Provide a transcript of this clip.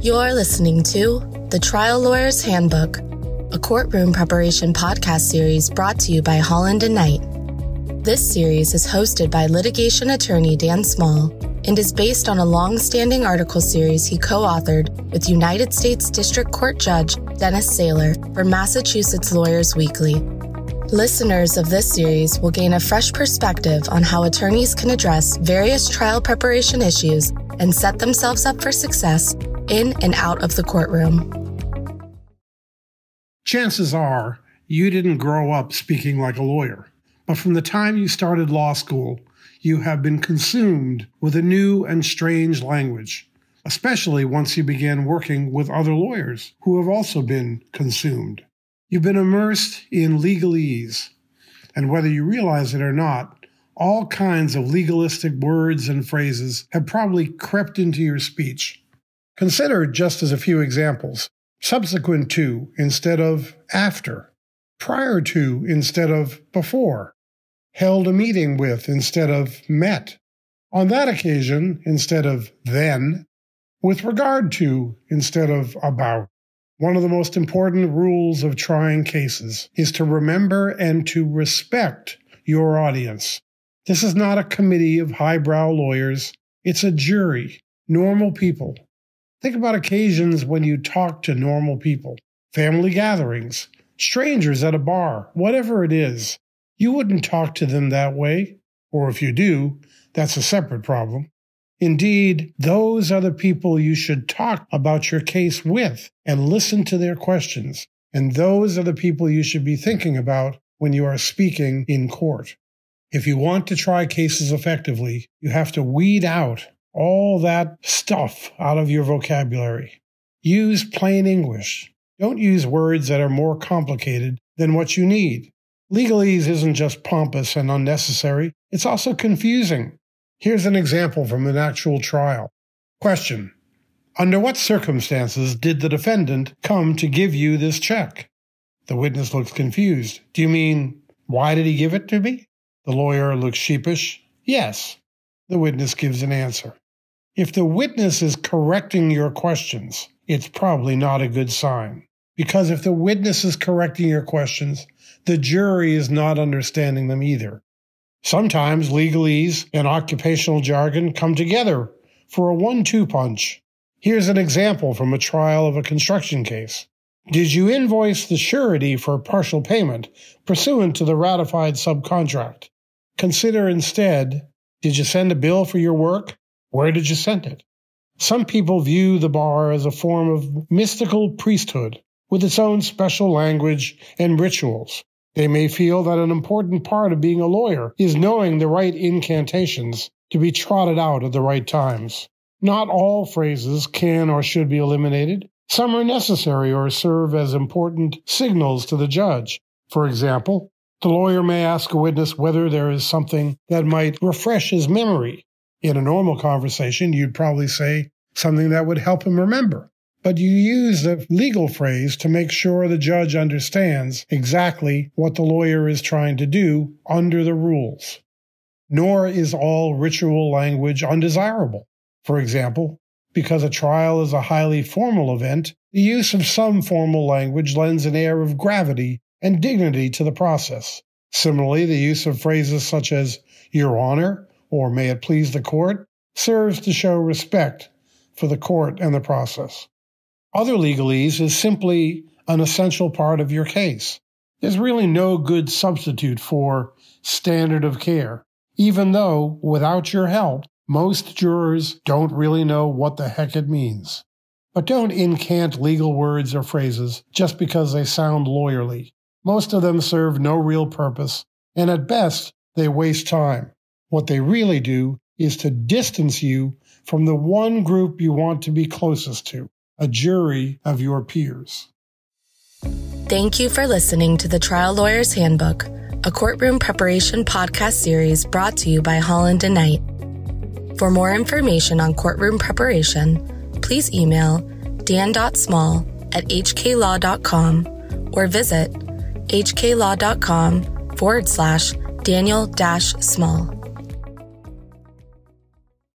You're listening to The Trial Lawyer's Handbook, a courtroom preparation podcast series brought to you by Holland and Knight. This series is hosted by litigation attorney Dan Small and is based on a long standing article series he co authored with United States District Court Judge Dennis Saylor for Massachusetts Lawyers Weekly. Listeners of this series will gain a fresh perspective on how attorneys can address various trial preparation issues and set themselves up for success in and out of the courtroom. Chances are you didn't grow up speaking like a lawyer, but from the time you started law school, you have been consumed with a new and strange language, especially once you began working with other lawyers who have also been consumed. You've been immersed in legalese, and whether you realize it or not, all kinds of legalistic words and phrases have probably crept into your speech. Consider just as a few examples. Subsequent to instead of after, prior to instead of before, held a meeting with instead of met, on that occasion instead of then, with regard to instead of about. One of the most important rules of trying cases is to remember and to respect your audience. This is not a committee of highbrow lawyers, it's a jury, normal people. Think about occasions when you talk to normal people, family gatherings, strangers at a bar, whatever it is. You wouldn't talk to them that way, or if you do, that's a separate problem. Indeed, those are the people you should talk about your case with and listen to their questions. And those are the people you should be thinking about when you are speaking in court. If you want to try cases effectively, you have to weed out all that stuff out of your vocabulary. Use plain English. Don't use words that are more complicated than what you need. Legalese isn't just pompous and unnecessary, it's also confusing. Here's an example from an actual trial. Question. Under what circumstances did the defendant come to give you this check? The witness looks confused. Do you mean, why did he give it to me? The lawyer looks sheepish. Yes. The witness gives an answer. If the witness is correcting your questions, it's probably not a good sign. Because if the witness is correcting your questions, the jury is not understanding them either. Sometimes legalese and occupational jargon come together for a one two punch. Here's an example from a trial of a construction case. Did you invoice the surety for partial payment pursuant to the ratified subcontract? Consider instead, did you send a bill for your work? Where did you send it? Some people view the bar as a form of mystical priesthood with its own special language and rituals. They may feel that an important part of being a lawyer is knowing the right incantations to be trotted out at the right times. Not all phrases can or should be eliminated. Some are necessary or serve as important signals to the judge. For example, the lawyer may ask a witness whether there is something that might refresh his memory. In a normal conversation, you'd probably say something that would help him remember but you use the legal phrase to make sure the judge understands exactly what the lawyer is trying to do under the rules. Nor is all ritual language undesirable. For example, because a trial is a highly formal event, the use of some formal language lends an air of gravity and dignity to the process. Similarly, the use of phrases such as Your Honor or May it please the court serves to show respect for the court and the process. Other legalese is simply an essential part of your case. There's really no good substitute for standard of care, even though, without your help, most jurors don't really know what the heck it means. But don't incant legal words or phrases just because they sound lawyerly. Most of them serve no real purpose, and at best, they waste time. What they really do is to distance you from the one group you want to be closest to a jury of your peers. Thank you for listening to the Trial Lawyer's Handbook, a courtroom preparation podcast series brought to you by Holland and Knight. For more information on courtroom preparation, please email dan.small at hklaw.com or visit hklaw.com forward slash daniel dash small.